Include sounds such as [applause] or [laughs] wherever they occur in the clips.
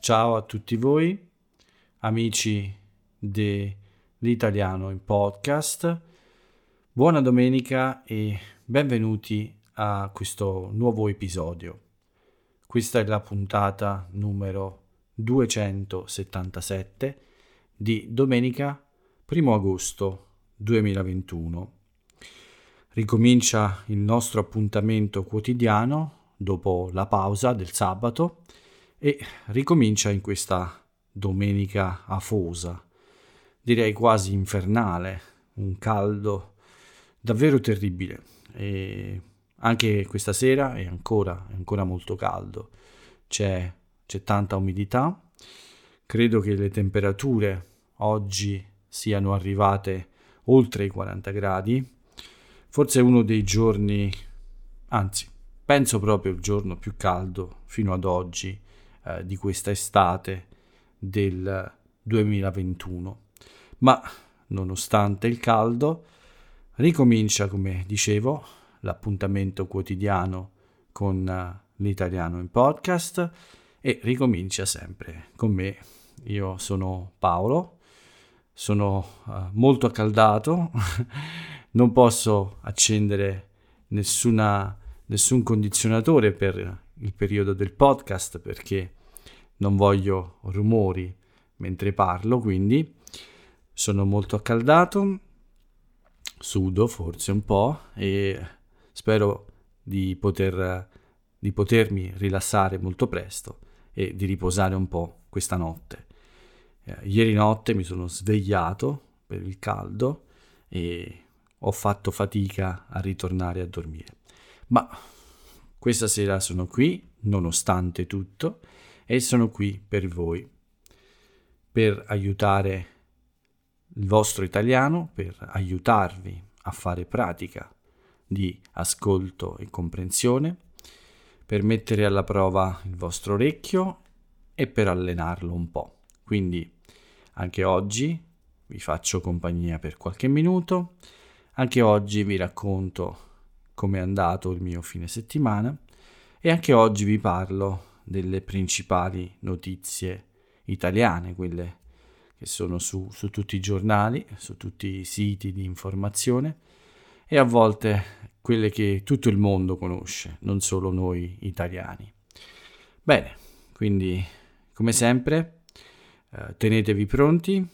ciao a tutti voi, amici dell'italiano in podcast. Buona domenica e benvenuti a questo nuovo episodio. Questa è la puntata numero 277 di domenica 1 agosto 2021. Ricomincia il nostro appuntamento quotidiano dopo la pausa del sabato e ricomincia in questa domenica afosa, direi quasi infernale, un caldo davvero terribile. E anche questa sera è ancora, è ancora molto caldo, c'è, c'è tanta umidità, credo che le temperature oggi siano arrivate oltre i 40 gradi, forse uno dei giorni, anzi, penso proprio il giorno più caldo fino ad oggi eh, di questa estate del 2021. Ma nonostante il caldo, ricomincia, come dicevo, l'appuntamento quotidiano con uh, l'italiano in podcast e ricomincia sempre con me. Io sono Paolo, sono uh, molto accaldato [laughs] non posso accendere nessuna, nessun condizionatore per il periodo del podcast perché non voglio rumori mentre parlo, quindi sono molto accaldato, sudo forse un po' e spero di, poter, di potermi rilassare molto presto e di riposare un po' questa notte. Eh, ieri notte mi sono svegliato per il caldo e ho fatto fatica a ritornare a dormire. Ma questa sera sono qui, nonostante tutto, e sono qui per voi, per aiutare il vostro italiano, per aiutarvi a fare pratica di ascolto e comprensione, per mettere alla prova il vostro orecchio e per allenarlo un po'. Quindi anche oggi vi faccio compagnia per qualche minuto anche oggi vi racconto come è andato il mio fine settimana e anche oggi vi parlo delle principali notizie italiane, quelle che sono su, su tutti i giornali, su tutti i siti di informazione e a volte quelle che tutto il mondo conosce, non solo noi italiani. Bene, quindi come sempre eh, tenetevi pronti,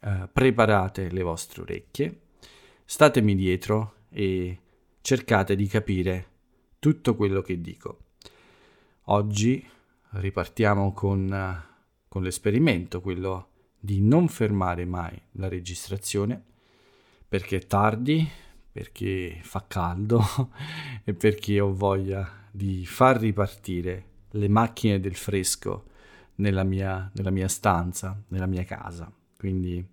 eh, preparate le vostre orecchie statemi dietro e cercate di capire tutto quello che dico. Oggi ripartiamo con, con l'esperimento, quello di non fermare mai la registrazione perché è tardi, perché fa caldo [laughs] e perché ho voglia di far ripartire le macchine del fresco nella mia, nella mia stanza, nella mia casa. Quindi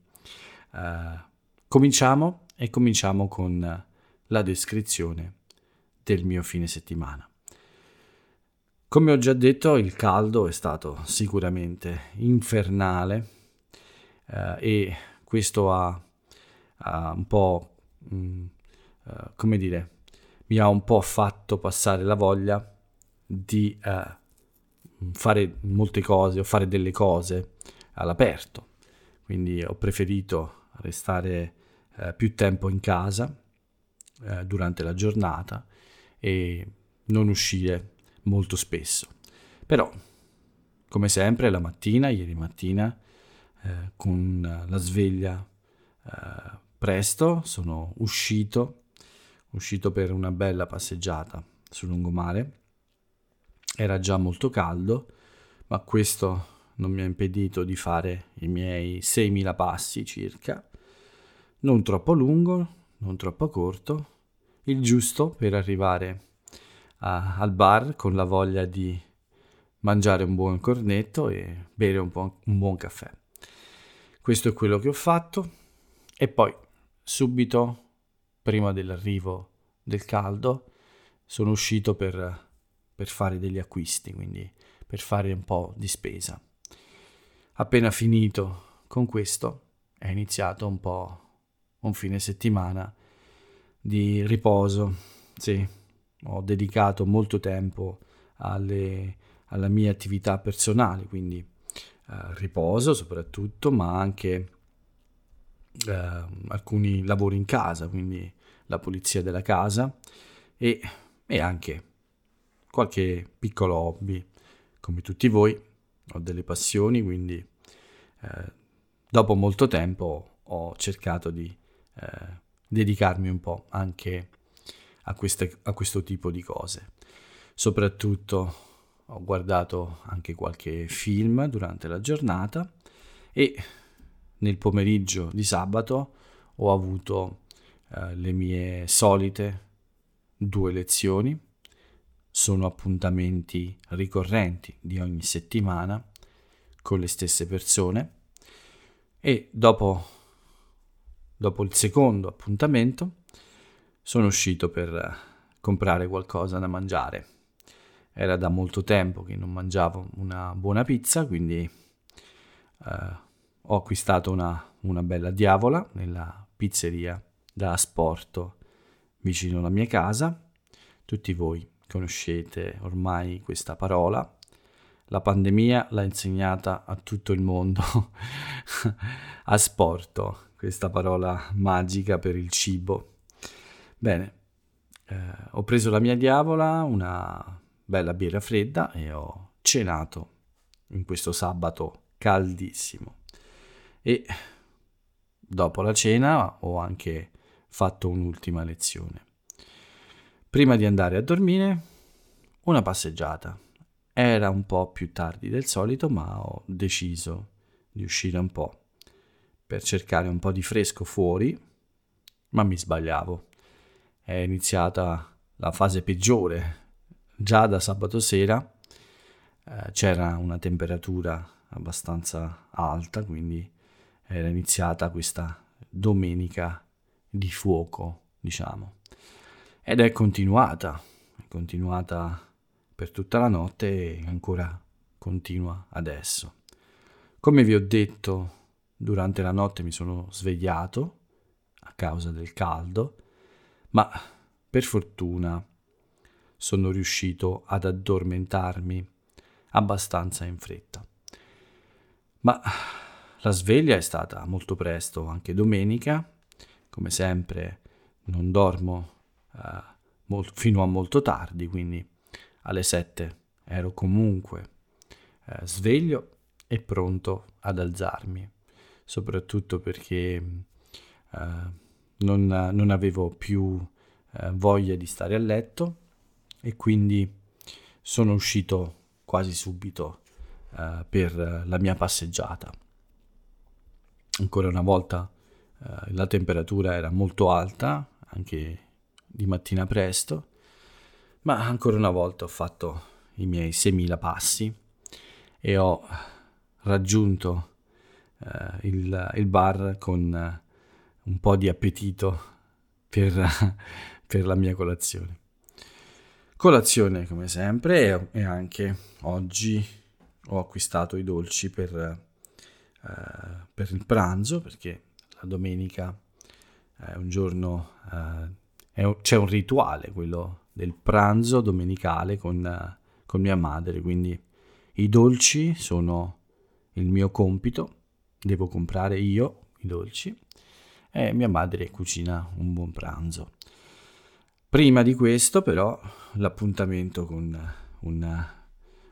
uh, cominciamo e cominciamo con la descrizione del mio fine settimana. Come ho già detto, il caldo è stato sicuramente infernale eh, e questo ha, ha un po', mh, mm, uh, come dire, mi ha un po' fatto passare la voglia di uh, fare molte cose o fare delle cose all'aperto. Quindi ho preferito restare eh, più tempo in casa eh, durante la giornata e non uscire molto spesso. Però, come sempre, la mattina, ieri mattina, eh, con la sveglia eh, presto, sono uscito, uscito per una bella passeggiata sul lungomare. Era già molto caldo, ma questo non mi ha impedito di fare i miei 6.000 passi circa non troppo lungo, non troppo corto, il giusto per arrivare a, al bar con la voglia di mangiare un buon cornetto e bere un, po', un buon caffè. Questo è quello che ho fatto e poi subito prima dell'arrivo del caldo sono uscito per, per fare degli acquisti, quindi per fare un po' di spesa. Appena finito con questo è iniziato un po' un fine settimana di riposo. Sì, ho dedicato molto tempo alle, alla mia attività personale, quindi riposo soprattutto, ma anche eh, alcuni lavori in casa, quindi la pulizia della casa e, e anche qualche piccolo hobby. Come tutti voi ho delle passioni, quindi eh, dopo molto tempo ho cercato di eh, dedicarmi un po' anche a, queste, a questo tipo di cose. Soprattutto ho guardato anche qualche film durante la giornata e nel pomeriggio di sabato ho avuto eh, le mie solite due lezioni. Sono appuntamenti ricorrenti di ogni settimana con le stesse persone e dopo, dopo il secondo appuntamento sono uscito per comprare qualcosa da mangiare. Era da molto tempo che non mangiavo una buona pizza, quindi eh, ho acquistato una, una bella diavola nella pizzeria da asporto vicino alla mia casa. Tutti voi conoscete ormai questa parola. La pandemia l'ha insegnata a tutto il mondo. [laughs] asporto, questa parola magica per il cibo. Bene, eh, ho preso la mia diavola, una bella birra fredda e ho cenato in questo sabato caldissimo e dopo la cena ho anche fatto un'ultima lezione. Prima di andare a dormire, una passeggiata. Era un po' più tardi del solito, ma ho deciso di uscire un po' per cercare un po' di fresco fuori, ma mi sbagliavo. È iniziata la fase peggiore. Già da sabato sera eh, c'era una temperatura abbastanza alta, quindi era iniziata questa domenica di fuoco, diciamo. Ed è continuata, è continuata per tutta la notte e ancora continua adesso. Come vi ho detto, durante la notte mi sono svegliato a causa del caldo, ma per fortuna sono riuscito ad addormentarmi abbastanza in fretta. Ma la sveglia è stata molto presto, anche domenica. Come sempre non dormo uh, molt- fino a molto tardi, quindi alle 7 ero comunque uh, sveglio e pronto ad alzarmi, soprattutto perché uh, non, non, avevo più voglia di stare a letto e quindi sono uscito quasi subito per la mia passeggiata. Ancora una volta eh, la temperatura era molto alta, anche di mattina presto, ma ancora una volta ho fatto i miei 6.000 passi e ho raggiunto eh, il, il, bar con eh, un po' di appetito per, [laughs] per la mia colazione. Colazione come sempre e anche oggi ho acquistato i dolci per eh, per il pranzo, perché la domenica è un giorno, eh, è un, c'è un rituale, quello del pranzo domenicale con, con mia madre, quindi i dolci sono il mio compito, devo comprare io i dolci e mia madre cucina un buon pranzo. Prima di questo però l'appuntamento con un,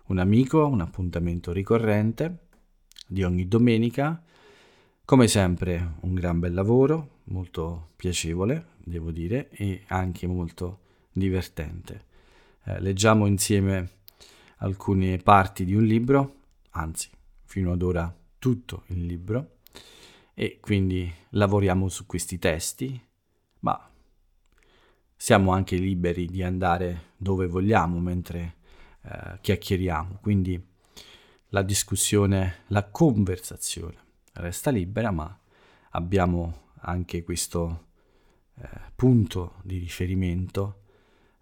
un amico, un appuntamento ricorrente di ogni domenica. Come sempre un gran bel lavoro, molto piacevole, devo dire, e anche molto divertente. Eh, leggiamo insieme alcune parti di un libro, anzi, fino ad ora tutto il libro, e quindi lavoriamo su questi testi, ma siamo anche liberi di andare dove vogliamo mentre eh, chiacchieriamo, quindi la discussione, la conversazione resta libera, ma abbiamo anche questo eh, punto di riferimento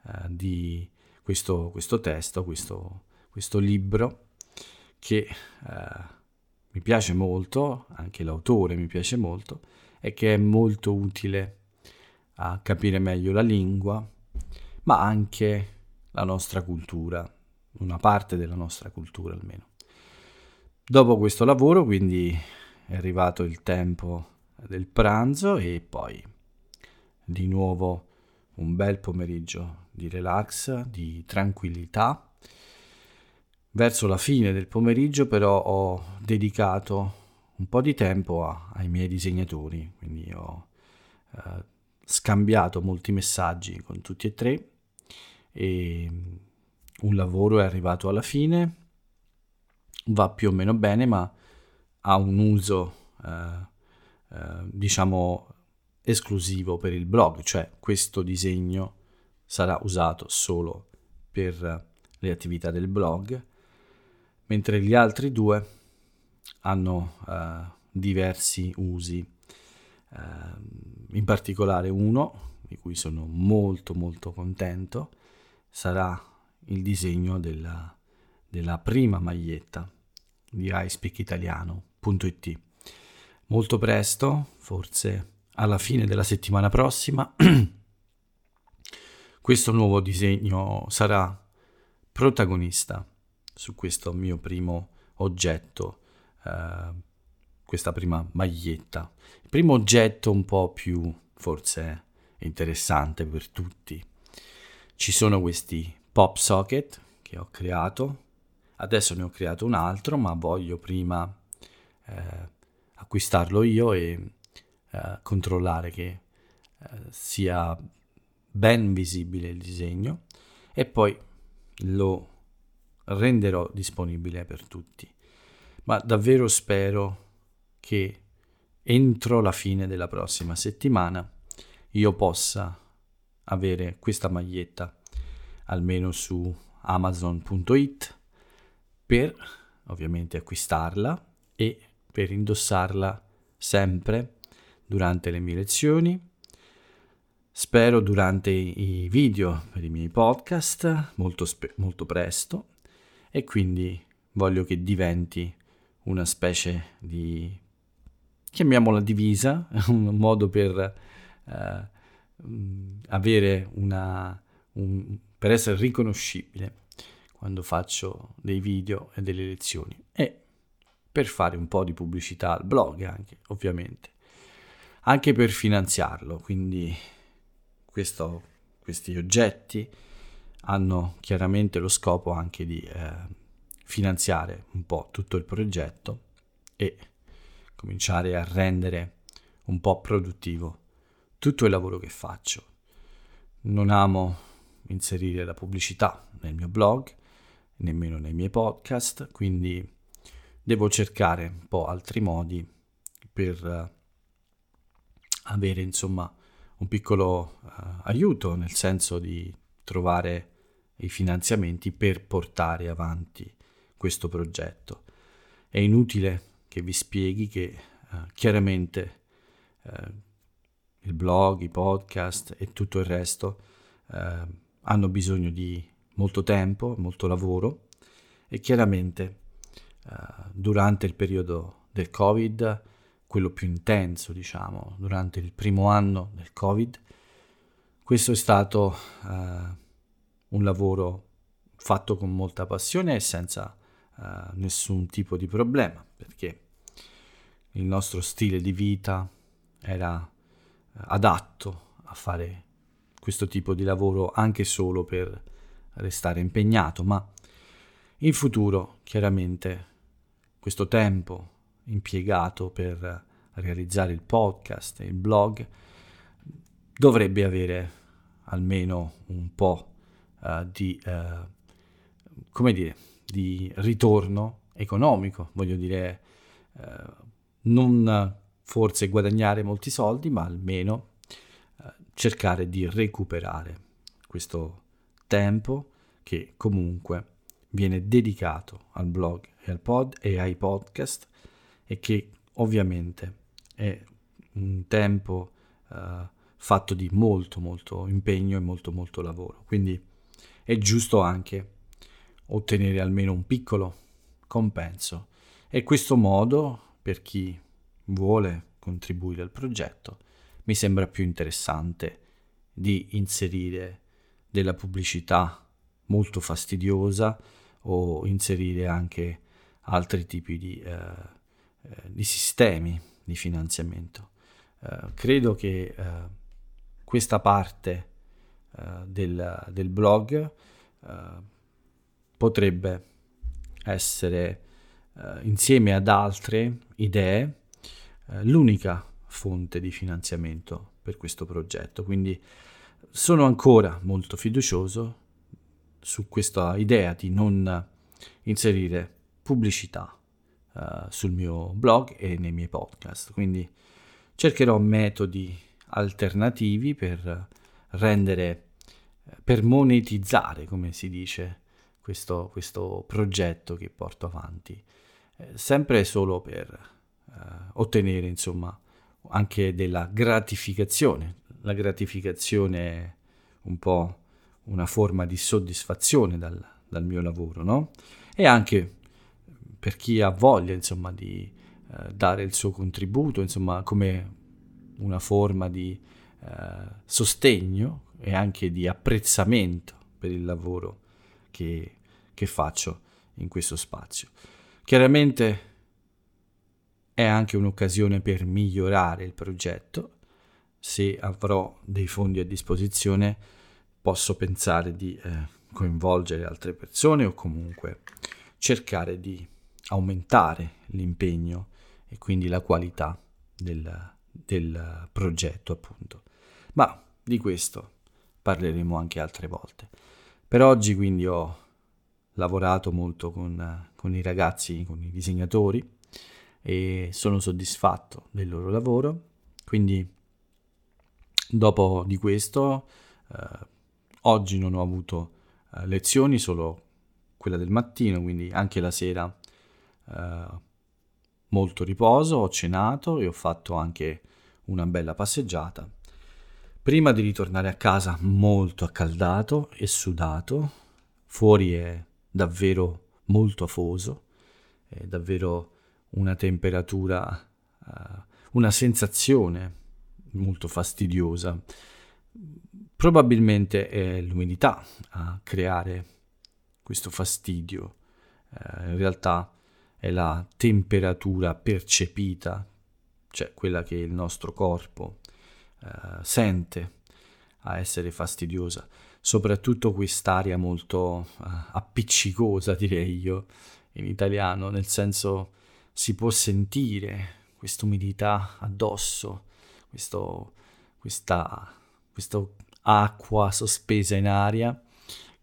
eh, di questo, questo testo, questo, questo, libro che eh, mi piace molto, anche l'autore mi piace molto e che è molto utile a capire meglio la lingua, ma anche la nostra cultura, una parte della nostra cultura almeno. Dopo questo lavoro, quindi è arrivato il tempo del pranzo e poi di nuovo un bel pomeriggio di relax, di tranquillità. Verso la fine del pomeriggio però ho dedicato un po' di tempo a, ai miei disegnatori, quindi ho eh, scambiato molti messaggi con tutti e tre e un lavoro è arrivato alla fine, va più o meno bene, ma ha un uso eh, eh, diciamo esclusivo per il blog, cioè questo disegno sarà usato solo per le attività del blog, mentre gli altri due hanno eh, diversi usi, eh, in particolare uno di cui sono molto molto contento sarà il disegno della, della prima maglietta di iSpeakItaliano.it. Molto presto, forse alla fine della settimana prossima, [clears throat] questo nuovo disegno sarà protagonista su questo mio primo oggetto, eh, questa prima maglietta. Il primo oggetto un po' più forse interessante per tutti. Ci sono questi pop socket che ho creato, adesso ne ho creato un altro, ma voglio prima eh, acquistarlo io e eh, controllare che eh, sia ben visibile il disegno e poi lo renderò disponibile per tutti. Ma davvero spero che entro la fine della prossima settimana io possa avere questa maglietta almeno su amazon.it per ovviamente acquistarla e per indossarla sempre durante le mie lezioni. Spero durante i video per i miei podcast molto, spe- molto presto e quindi voglio che diventi una specie di chiamiamola divisa, [laughs] un modo per eh, avere una un, per essere riconoscibile quando faccio dei video e delle lezioni. E per fare un po' di pubblicità al blog anche, ovviamente, anche per finanziarlo, quindi questo, questi oggetti hanno chiaramente lo scopo anche di eh, finanziare un po' tutto il progetto e cominciare a rendere un po' produttivo tutto il lavoro che faccio. Non amo inserire la pubblicità nel mio blog, nemmeno nei miei podcast, quindi devo cercare un po' altri modi per uh, avere insomma un piccolo uh, aiuto, nel senso di trovare i finanziamenti per portare avanti questo progetto. È inutile che vi spieghi che uh, chiaramente il blog, i podcast e tutto il resto hanno bisogno di molto tempo, molto lavoro e chiaramente eh, durante il periodo del Covid, quello più intenso diciamo, durante il primo anno del Covid, questo è stato eh, un lavoro fatto con molta passione e senza eh, nessun tipo di problema, perché il nostro stile di vita era eh, adatto a fare questo tipo di lavoro anche solo per restare impegnato, ma in futuro chiaramente questo tempo impiegato per realizzare il podcast e il blog dovrebbe avere almeno un po' uh, di, uh, come dire, di ritorno economico, voglio dire, uh, non forse guadagnare molti soldi, ma almeno cercare di recuperare questo tempo che comunque viene dedicato al blog e al pod e ai podcast e che ovviamente è un tempo uh, fatto di molto molto impegno e molto molto lavoro. Quindi è giusto anche ottenere almeno un piccolo compenso e questo modo per chi vuole contribuire al progetto mi sembra più interessante di inserire della pubblicità molto fastidiosa o inserire anche altri tipi di, eh, eh, di sistemi di finanziamento. Eh, credo che eh, questa parte eh, del, del, blog potrebbe essere insieme ad altre idee l'unica fonte di finanziamento per questo progetto. Quindi sono ancora molto fiducioso su questa idea di non inserire pubblicità uh, sul mio blog e nei miei podcast. Quindi cercherò metodi alternativi per rendere, per monetizzare, come si dice, questo, questo progetto che porto avanti, eh, sempre solo per uh, ottenere, insomma, anche della gratificazione. La gratificazione è un po' una forma di soddisfazione dal, dal mio lavoro, no? E anche per chi ha voglia, insomma, di eh, dare il suo contributo, insomma, come una forma di eh, sostegno e anche di apprezzamento per il lavoro che, che faccio in questo spazio. Chiaramente è anche un'occasione per migliorare il progetto. Se avrò dei fondi a disposizione posso pensare di eh, coinvolgere altre persone o comunque cercare di aumentare l'impegno e quindi la qualità del, del progetto appunto. Ma di questo parleremo anche altre volte. Per oggi quindi ho lavorato molto con, con i ragazzi, con i disegnatori e sono soddisfatto del loro lavoro. Quindi dopo di questo eh, oggi non ho avuto eh, lezioni, solo quella del mattino, quindi anche la sera eh, molto riposo, ho cenato e ho fatto anche una bella passeggiata. Prima di ritornare a casa molto accaldato e sudato, fuori è davvero molto afoso, è davvero una temperatura, uh, una sensazione molto fastidiosa. Probabilmente è l'umidità a creare questo fastidio. Uh, in realtà è la temperatura percepita, cioè quella che il nostro corpo uh, sente a essere fastidiosa. Soprattutto quest'aria molto appiccicosa, direi io, in italiano, nel senso si può sentire questa umidità addosso, questo, questa, questa acqua sospesa in aria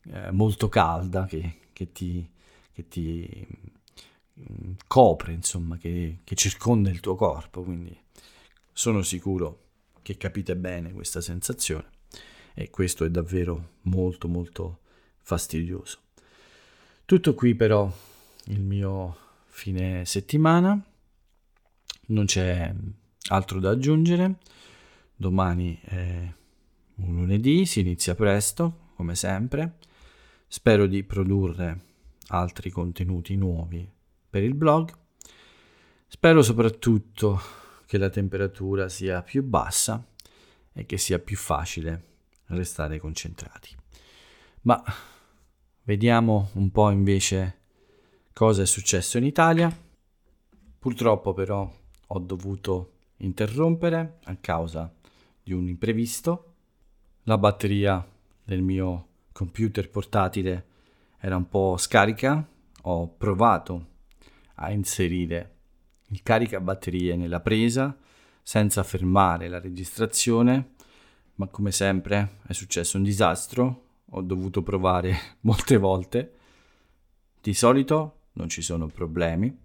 eh, molto calda che, che ti, che ti mm, copre, insomma, che, che circonda il tuo corpo. Quindi sono sicuro che capite bene questa sensazione e questo è davvero molto molto fastidioso. Tutto qui però il mio fine settimana. Non c'è altro da aggiungere. Domani è un lunedì, si inizia presto, come sempre. Spero di produrre altri contenuti nuovi per il blog. Spero soprattutto che la temperatura sia più bassa e che sia più facile restare concentrati. Ma vediamo un po' invece cosa è successo in Italia. Purtroppo però ho dovuto interrompere a causa di un imprevisto. La batteria del mio computer portatile era un po' scarica. Ho provato a inserire il caricabatterie nella presa senza fermare la registrazione, ma come sempre è successo un disastro. Ho dovuto provare [laughs] molte volte. Di solito non ci sono problemi,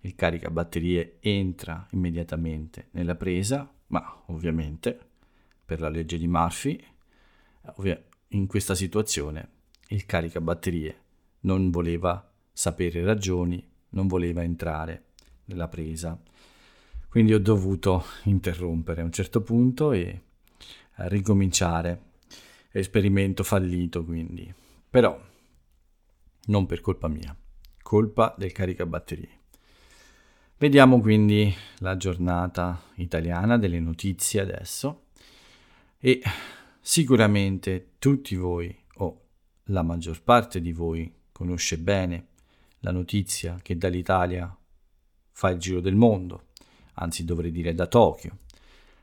il caricabatterie entra immediatamente nella presa, ma ovviamente per la legge di Murphy, in questa situazione il caricabatterie non voleva sapere ragioni, non voleva entrare nella presa. Quindi ho dovuto interrompere a un certo punto e ricominciare. Esperimento fallito quindi, però non per colpa mia colpa del caricabatterie. Vediamo quindi la giornata italiana delle notizie adesso e sicuramente tutti voi o la maggior parte di voi conosce bene la notizia che dall'Italia fa il giro del mondo, anzi dovrei dire da Tokyo.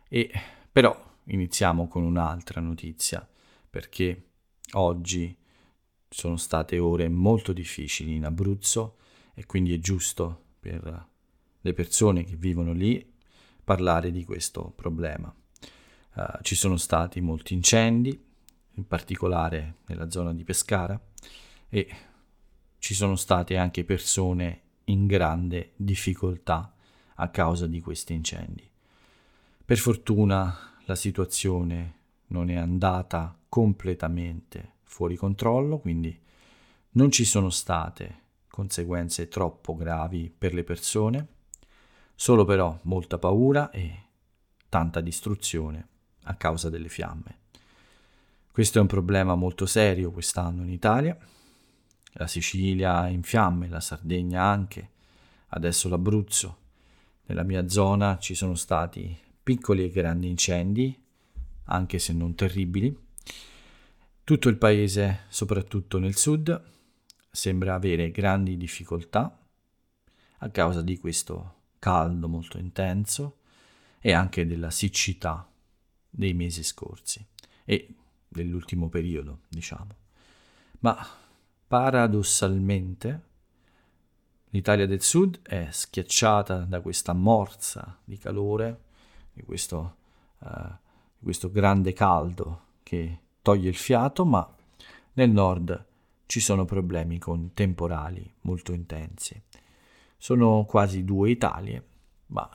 E però iniziamo con un'altra notizia, perché oggi sono state ore molto difficili in Abruzzo e quindi è giusto per le persone che vivono lì parlare di questo problema. Uh, ci sono stati molti incendi, in particolare nella zona di Pescara, e ci sono state anche persone in grande difficoltà a causa di questi incendi. Per fortuna la situazione non è andata completamente fuori controllo, quindi non ci sono state conseguenze troppo gravi per le persone, solo però molta paura e tanta distruzione a causa delle fiamme. Questo è un problema molto serio quest'anno in Italia. La Sicilia in fiamme, la Sardegna anche, adesso l'Abruzzo. Nella mia zona ci sono stati piccoli e grandi incendi, anche se non terribili. Tutto il paese, soprattutto nel sud, sembra avere grandi difficoltà a causa di questo caldo molto intenso e anche della siccità dei mesi scorsi e dell'ultimo periodo, diciamo. Ma paradossalmente l'Italia del Sud è schiacciata da questa morsa di calore, di questo, uh, di questo grande caldo che toglie il fiato, ma nel nord ci sono problemi con temporali molto intensi. Sono quasi due Italie, ma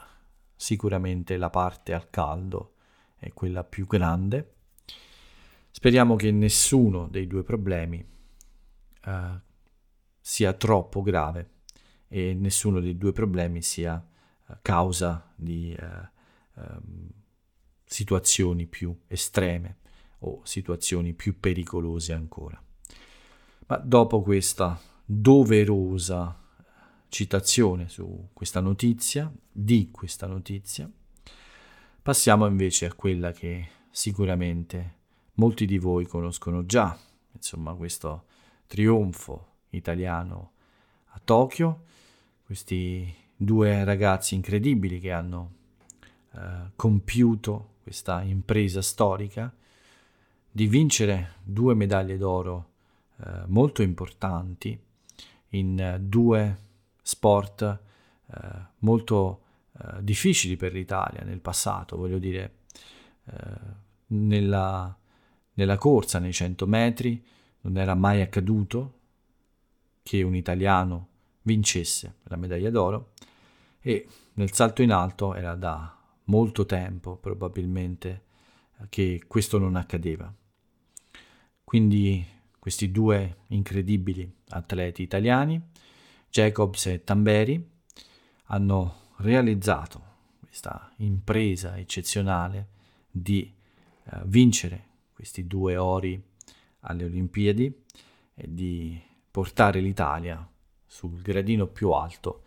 sicuramente la parte al caldo è quella più grande. Speriamo che nessuno dei due problemi uh, sia troppo grave e nessuno dei due problemi sia uh, causa di uh, um, situazioni più estreme o situazioni più pericolose ancora. Ma dopo questa doverosa citazione su questa notizia, di questa notizia, passiamo invece a quella che sicuramente molti di voi conoscono già, insomma questo trionfo italiano a Tokyo, questi due ragazzi incredibili che hanno eh, compiuto questa impresa storica di vincere due medaglie d'oro eh, molto importanti in eh, due sport eh, molto eh, difficili per l'Italia nel passato, voglio dire, eh, nella, nella corsa nei 100 metri non era mai accaduto che un italiano vincesse la medaglia d'oro e nel salto in alto era da molto tempo probabilmente che questo non accadeva. Quindi questi due incredibili atleti italiani, Jacobs e Tamberi, hanno realizzato questa impresa eccezionale di uh, vincere questi due ori alle Olimpiadi e di portare l'Italia sul gradino più alto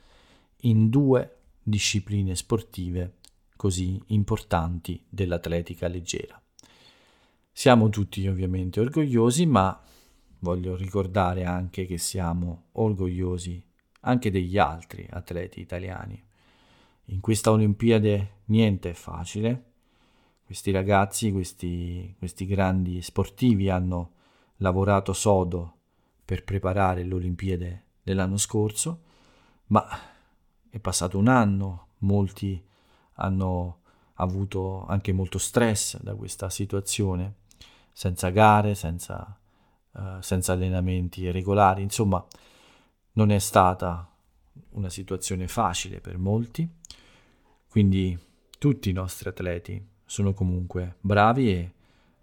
in due discipline sportive così importanti dell'atletica leggera. Siamo tutti ovviamente orgogliosi, ma voglio ricordare anche che siamo orgogliosi anche degli altri atleti italiani. In questa Olimpiade niente è facile. Questi ragazzi, questi, questi grandi sportivi hanno lavorato sodo per preparare l'Olimpiade dell'anno scorso, ma è passato un anno, molti hanno avuto anche molto stress da questa situazione senza gare, senza, uh, senza allenamenti regolari, insomma non è stata una situazione facile per molti, quindi tutti i nostri atleti sono comunque bravi e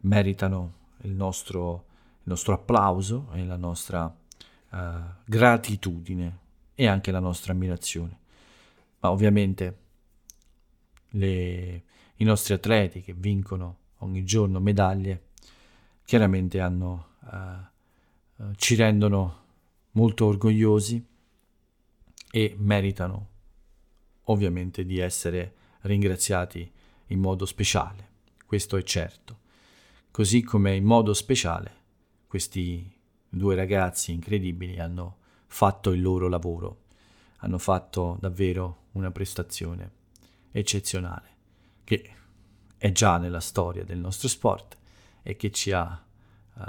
meritano il nostro, nostro applauso e la nostra uh, gratitudine e anche la nostra ammirazione. Ma ovviamente le, i nostri atleti che vincono ogni giorno medaglie chiaramente hanno, uh, uh, ci rendono molto orgogliosi e meritano ovviamente di essere ringraziati in modo speciale, questo è certo. Così come in modo speciale questi due ragazzi incredibili hanno fatto il loro lavoro, hanno fatto davvero una prestazione eccezionale che è già nella storia del nostro sport e che ci ha, uh,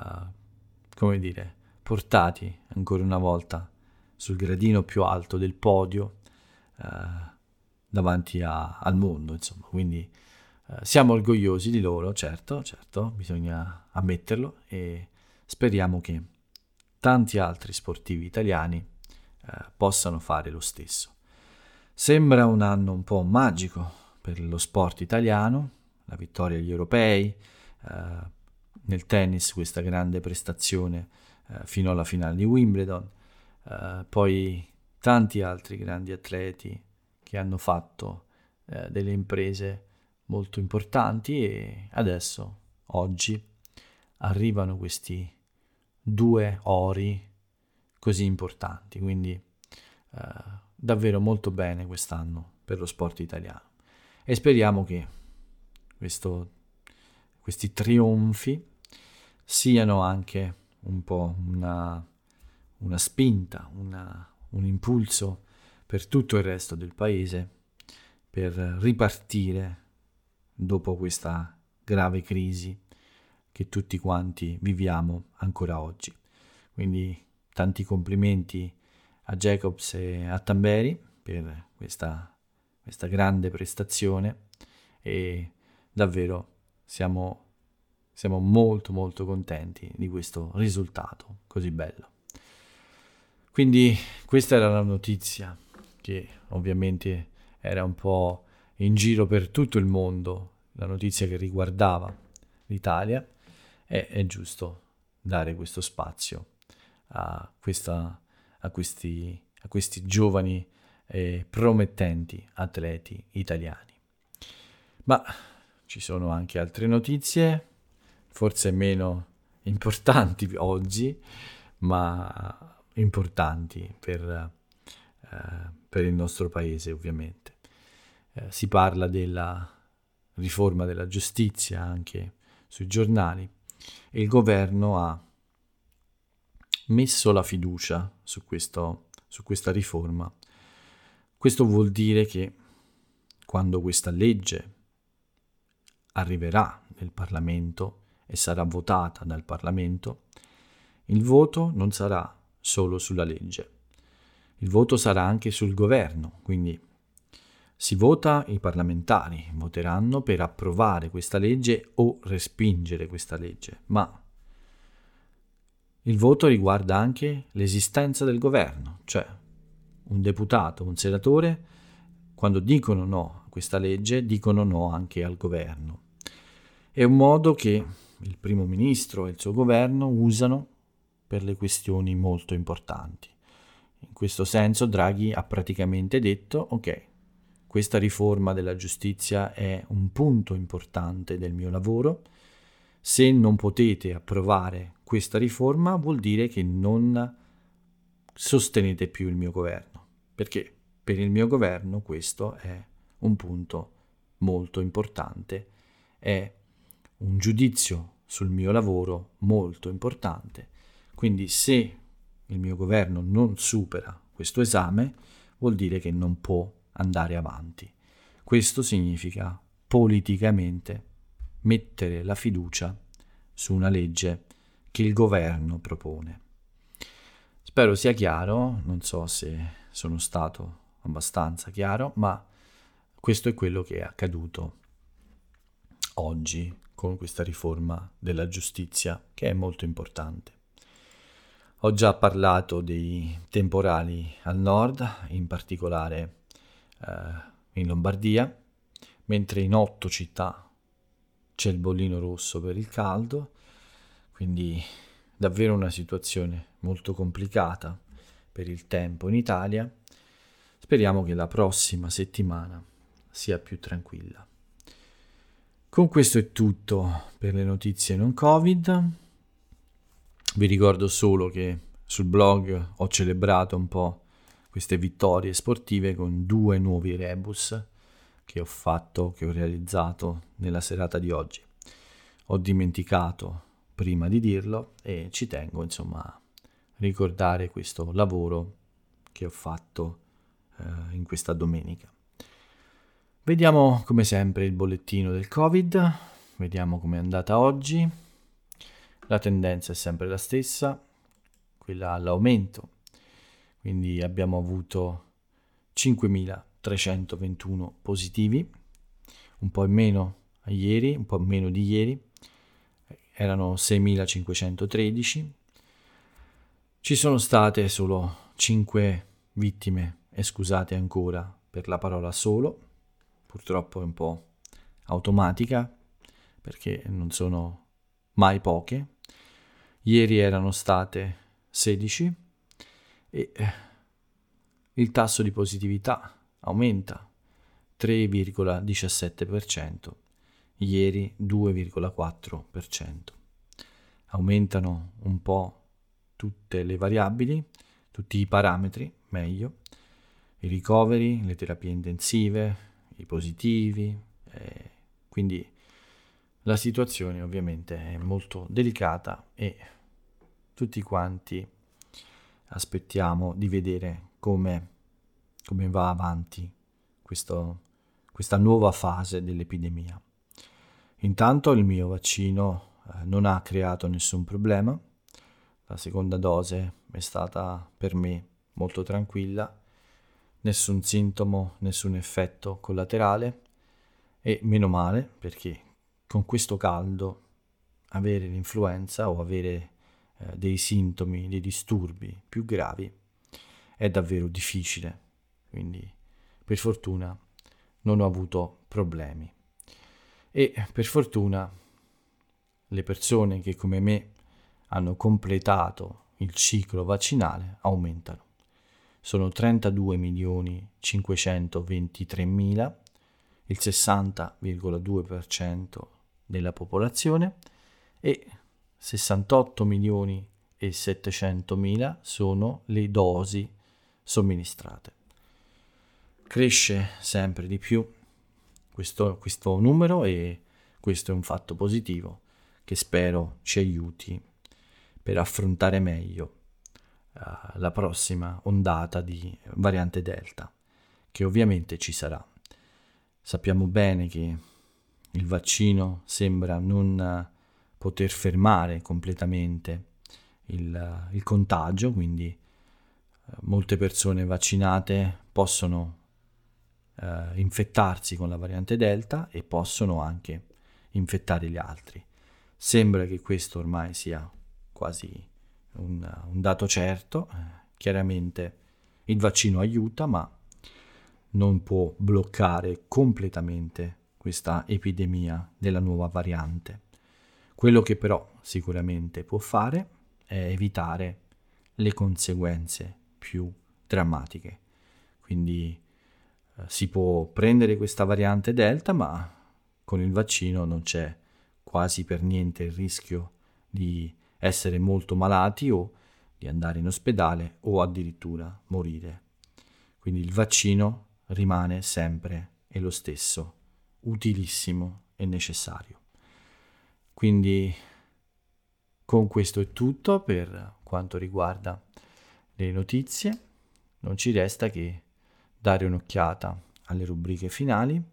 come dire, portati ancora una volta sul gradino più alto del podio uh, davanti a, al mondo, insomma. Quindi uh, siamo orgogliosi di loro, certo, certo, bisogna ammetterlo e speriamo che tanti altri sportivi italiani possano fare lo stesso. Sembra un anno un po' magico per lo sport italiano, la vittoria agli europei, eh, nel tennis questa grande prestazione eh, fino alla finale di Wimbledon, eh, poi tanti altri grandi atleti che hanno fatto eh, delle imprese molto importanti e adesso, oggi, arrivano questi due ori così importanti, quindi eh, davvero molto bene quest'anno per lo sport italiano. E speriamo che questo, questi trionfi siano anche un po' una, una spinta, una, un impulso per tutto il resto del paese per ripartire dopo questa grave crisi che tutti quanti viviamo ancora oggi. Quindi tanti complimenti a Jacobs e a Tamberi per questa, questa grande prestazione e davvero siamo, siamo molto molto contenti di questo risultato così bello. Quindi questa era la notizia che ovviamente era un po' in giro per tutto il mondo, la notizia che riguardava l'Italia e è giusto dare questo spazio a, questa, a, questi, a questi giovani e promettenti atleti italiani. Ma ci sono anche altre notizie, forse meno importanti [laughs] oggi, ma importanti per, eh, per il nostro paese ovviamente. Eh, si parla della riforma della giustizia anche sui giornali il governo ha messo la fiducia su, questo, su questa riforma. Questo vuol dire che quando questa legge arriverà nel Parlamento e sarà votata dal Parlamento, il voto non sarà solo sulla legge, il voto sarà anche sul governo, quindi si vota, i parlamentari voteranno per approvare questa legge o respingere questa legge, ma il voto riguarda anche l'esistenza del governo, cioè un deputato, un senatore, quando dicono no questa legge dicono no anche al governo. È un modo che il primo ministro e il suo governo usano per le questioni molto importanti. In questo senso Draghi ha praticamente detto ok, questa riforma della giustizia è un punto importante del mio lavoro, se non potete approvare questa riforma vuol dire che non sostenete più il mio governo, perché per il mio governo questo è un punto molto importante, è un giudizio sul mio lavoro molto importante. Quindi se il mio governo non supera questo esame, vuol dire che non può andare avanti. Questo significa politicamente mettere la fiducia su una legge che il governo propone. Spero sia chiaro, non so se sono stato abbastanza chiaro, ma questo è quello che è accaduto oggi con questa riforma della giustizia che è molto importante. Ho già parlato dei temporali al nord, in particolare in Lombardia, mentre in otto città c'è il bollino rosso per il caldo, quindi davvero una situazione molto complicata per il tempo in Italia. Speriamo che la prossima settimana sia più tranquilla. Con questo è tutto per le notizie non Covid. Vi ricordo solo che sul blog ho celebrato un po' queste vittorie sportive con due nuovi rebus che ho fatto, che ho realizzato nella serata di oggi. Ho dimenticato prima di dirlo e ci tengo insomma a ricordare questo lavoro che ho fatto eh, in questa domenica. Vediamo come sempre il bollettino del Covid, vediamo come è andata oggi. La tendenza è sempre la stessa, quella all'aumento. Quindi abbiamo avuto 5.321 positivi, un po' in meno a ieri, un po' meno di ieri, erano 6.513. Ci sono state solo 5 vittime, e scusate ancora per la parola solo, purtroppo è un po' automatica perché non sono mai poche. Ieri erano state 16 e eh, il tasso di positività aumenta 3,17%, ieri 2,4%. Aumentano un po' tutte le variabili, tutti i parametri, meglio, i ricoveri, le terapie intensive, i positivi, eh, quindi la situazione ovviamente è molto delicata e tutti quanti aspettiamo di vedere come, come va avanti questo, questa nuova fase dell'epidemia. Intanto il mio vaccino eh, non ha creato nessun problema, la seconda dose è stata per me molto tranquilla, nessun sintomo, nessun effetto collaterale e meno male perché con questo caldo avere l'influenza o avere eh, dei sintomi, dei disturbi più gravi è davvero difficile. Quindi per fortuna non ho avuto problemi. E per fortuna le persone che come me hanno completato il ciclo vaccinale aumentano. Sono 32 milioni 523 mila, il 60,2% della popolazione e 68 milioni e 700 mila sono le dosi somministrate. Cresce sempre di più questo, questo numero e questo è un fatto positivo che spero ci aiuti per affrontare meglio uh, la prossima ondata di variante Delta, che ovviamente ci sarà. Sappiamo bene che il vaccino sembra non poter fermare completamente il, il contagio, quindi eh, molte persone vaccinate possono eh, infettarsi con la variante Delta e possono anche infettare gli altri. Sembra che questo ormai sia quasi un, un dato certo, chiaramente il vaccino aiuta, ma non può bloccare completamente questa epidemia della nuova variante. Quello che però sicuramente può fare è evitare le conseguenze più drammatiche. Quindi eh, si può prendere questa variante Delta, ma con il vaccino non c'è quasi per niente il rischio di essere molto malati o di andare in ospedale o addirittura morire. Quindi il vaccino rimane sempre e lo stesso utilissimo e necessario. Quindi con questo è tutto per quanto riguarda le notizie. Non ci resta che dare un'occhiata alle rubriche finali.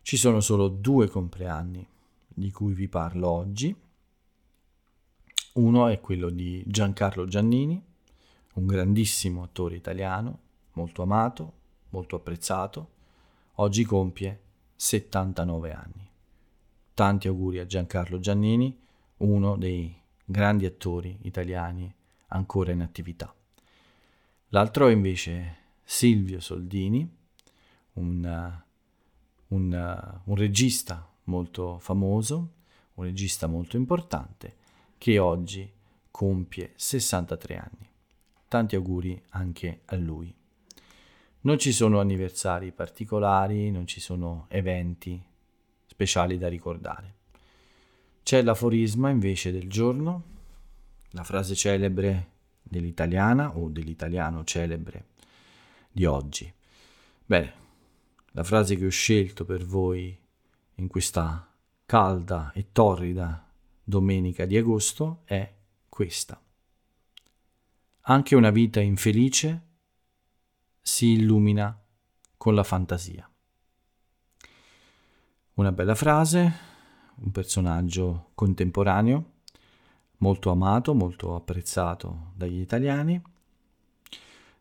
Ci sono solo due compleanni di cui vi parlo oggi. Uno è quello di Giancarlo Giannini, un grandissimo attore italiano, molto amato, molto apprezzato. Oggi compie 79 anni. Tanti auguri a Giancarlo Giannini, uno dei grandi attori italiani ancora in attività. L'altro è invece Silvio Soldini, un, un, un regista molto famoso, un regista molto importante, che oggi compie 63 anni. Tanti auguri anche a lui. Non ci sono anniversari particolari, non ci sono eventi speciali da ricordare. C'è l'aforisma invece del giorno, la frase celebre dell'italiana o dell'italiano celebre di oggi. Bene, la frase che ho scelto per voi in questa calda e torrida domenica di agosto è questa. anche una vita infelice si illumina con la fantasia. Una bella frase, un personaggio contemporaneo, molto amato, molto apprezzato dagli italiani.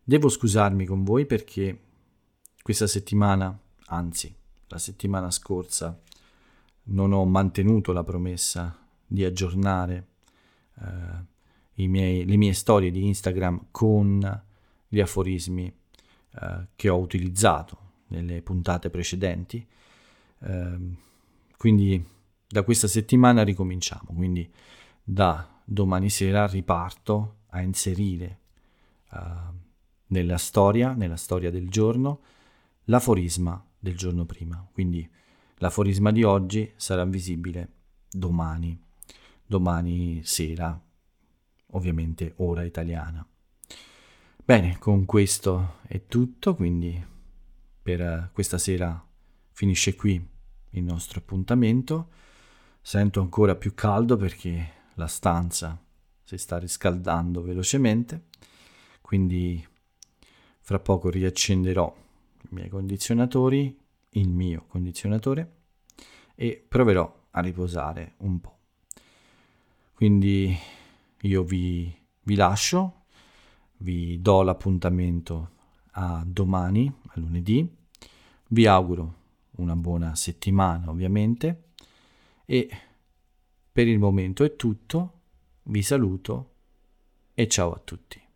Devo scusarmi con voi perché questa settimana, anzi la settimana scorsa, non ho mantenuto la promessa di aggiornare eh, miei, le mie storie di Instagram con gli aforismi eh, che ho utilizzato nelle puntate precedenti. Eh, quindi da questa settimana ricominciamo, quindi da domani sera riparto a inserire uh, nella storia, nella storia del giorno, l'aforisma del giorno prima. Quindi l'aforisma di oggi sarà visibile domani, domani sera, ovviamente ora italiana. Bene, con questo è tutto, quindi per questa sera finisce qui il nostro appuntamento. Sento ancora più caldo perché la stanza si sta riscaldando velocemente, quindi fra poco riaccenderò i miei condizionatori, il mio condizionatore e proverò a riposare un po'. Quindi io vi, vi lascio, vi do l'appuntamento a domani, a lunedì, vi auguro una buona settimana ovviamente e per il momento è tutto, vi saluto e ciao a tutti.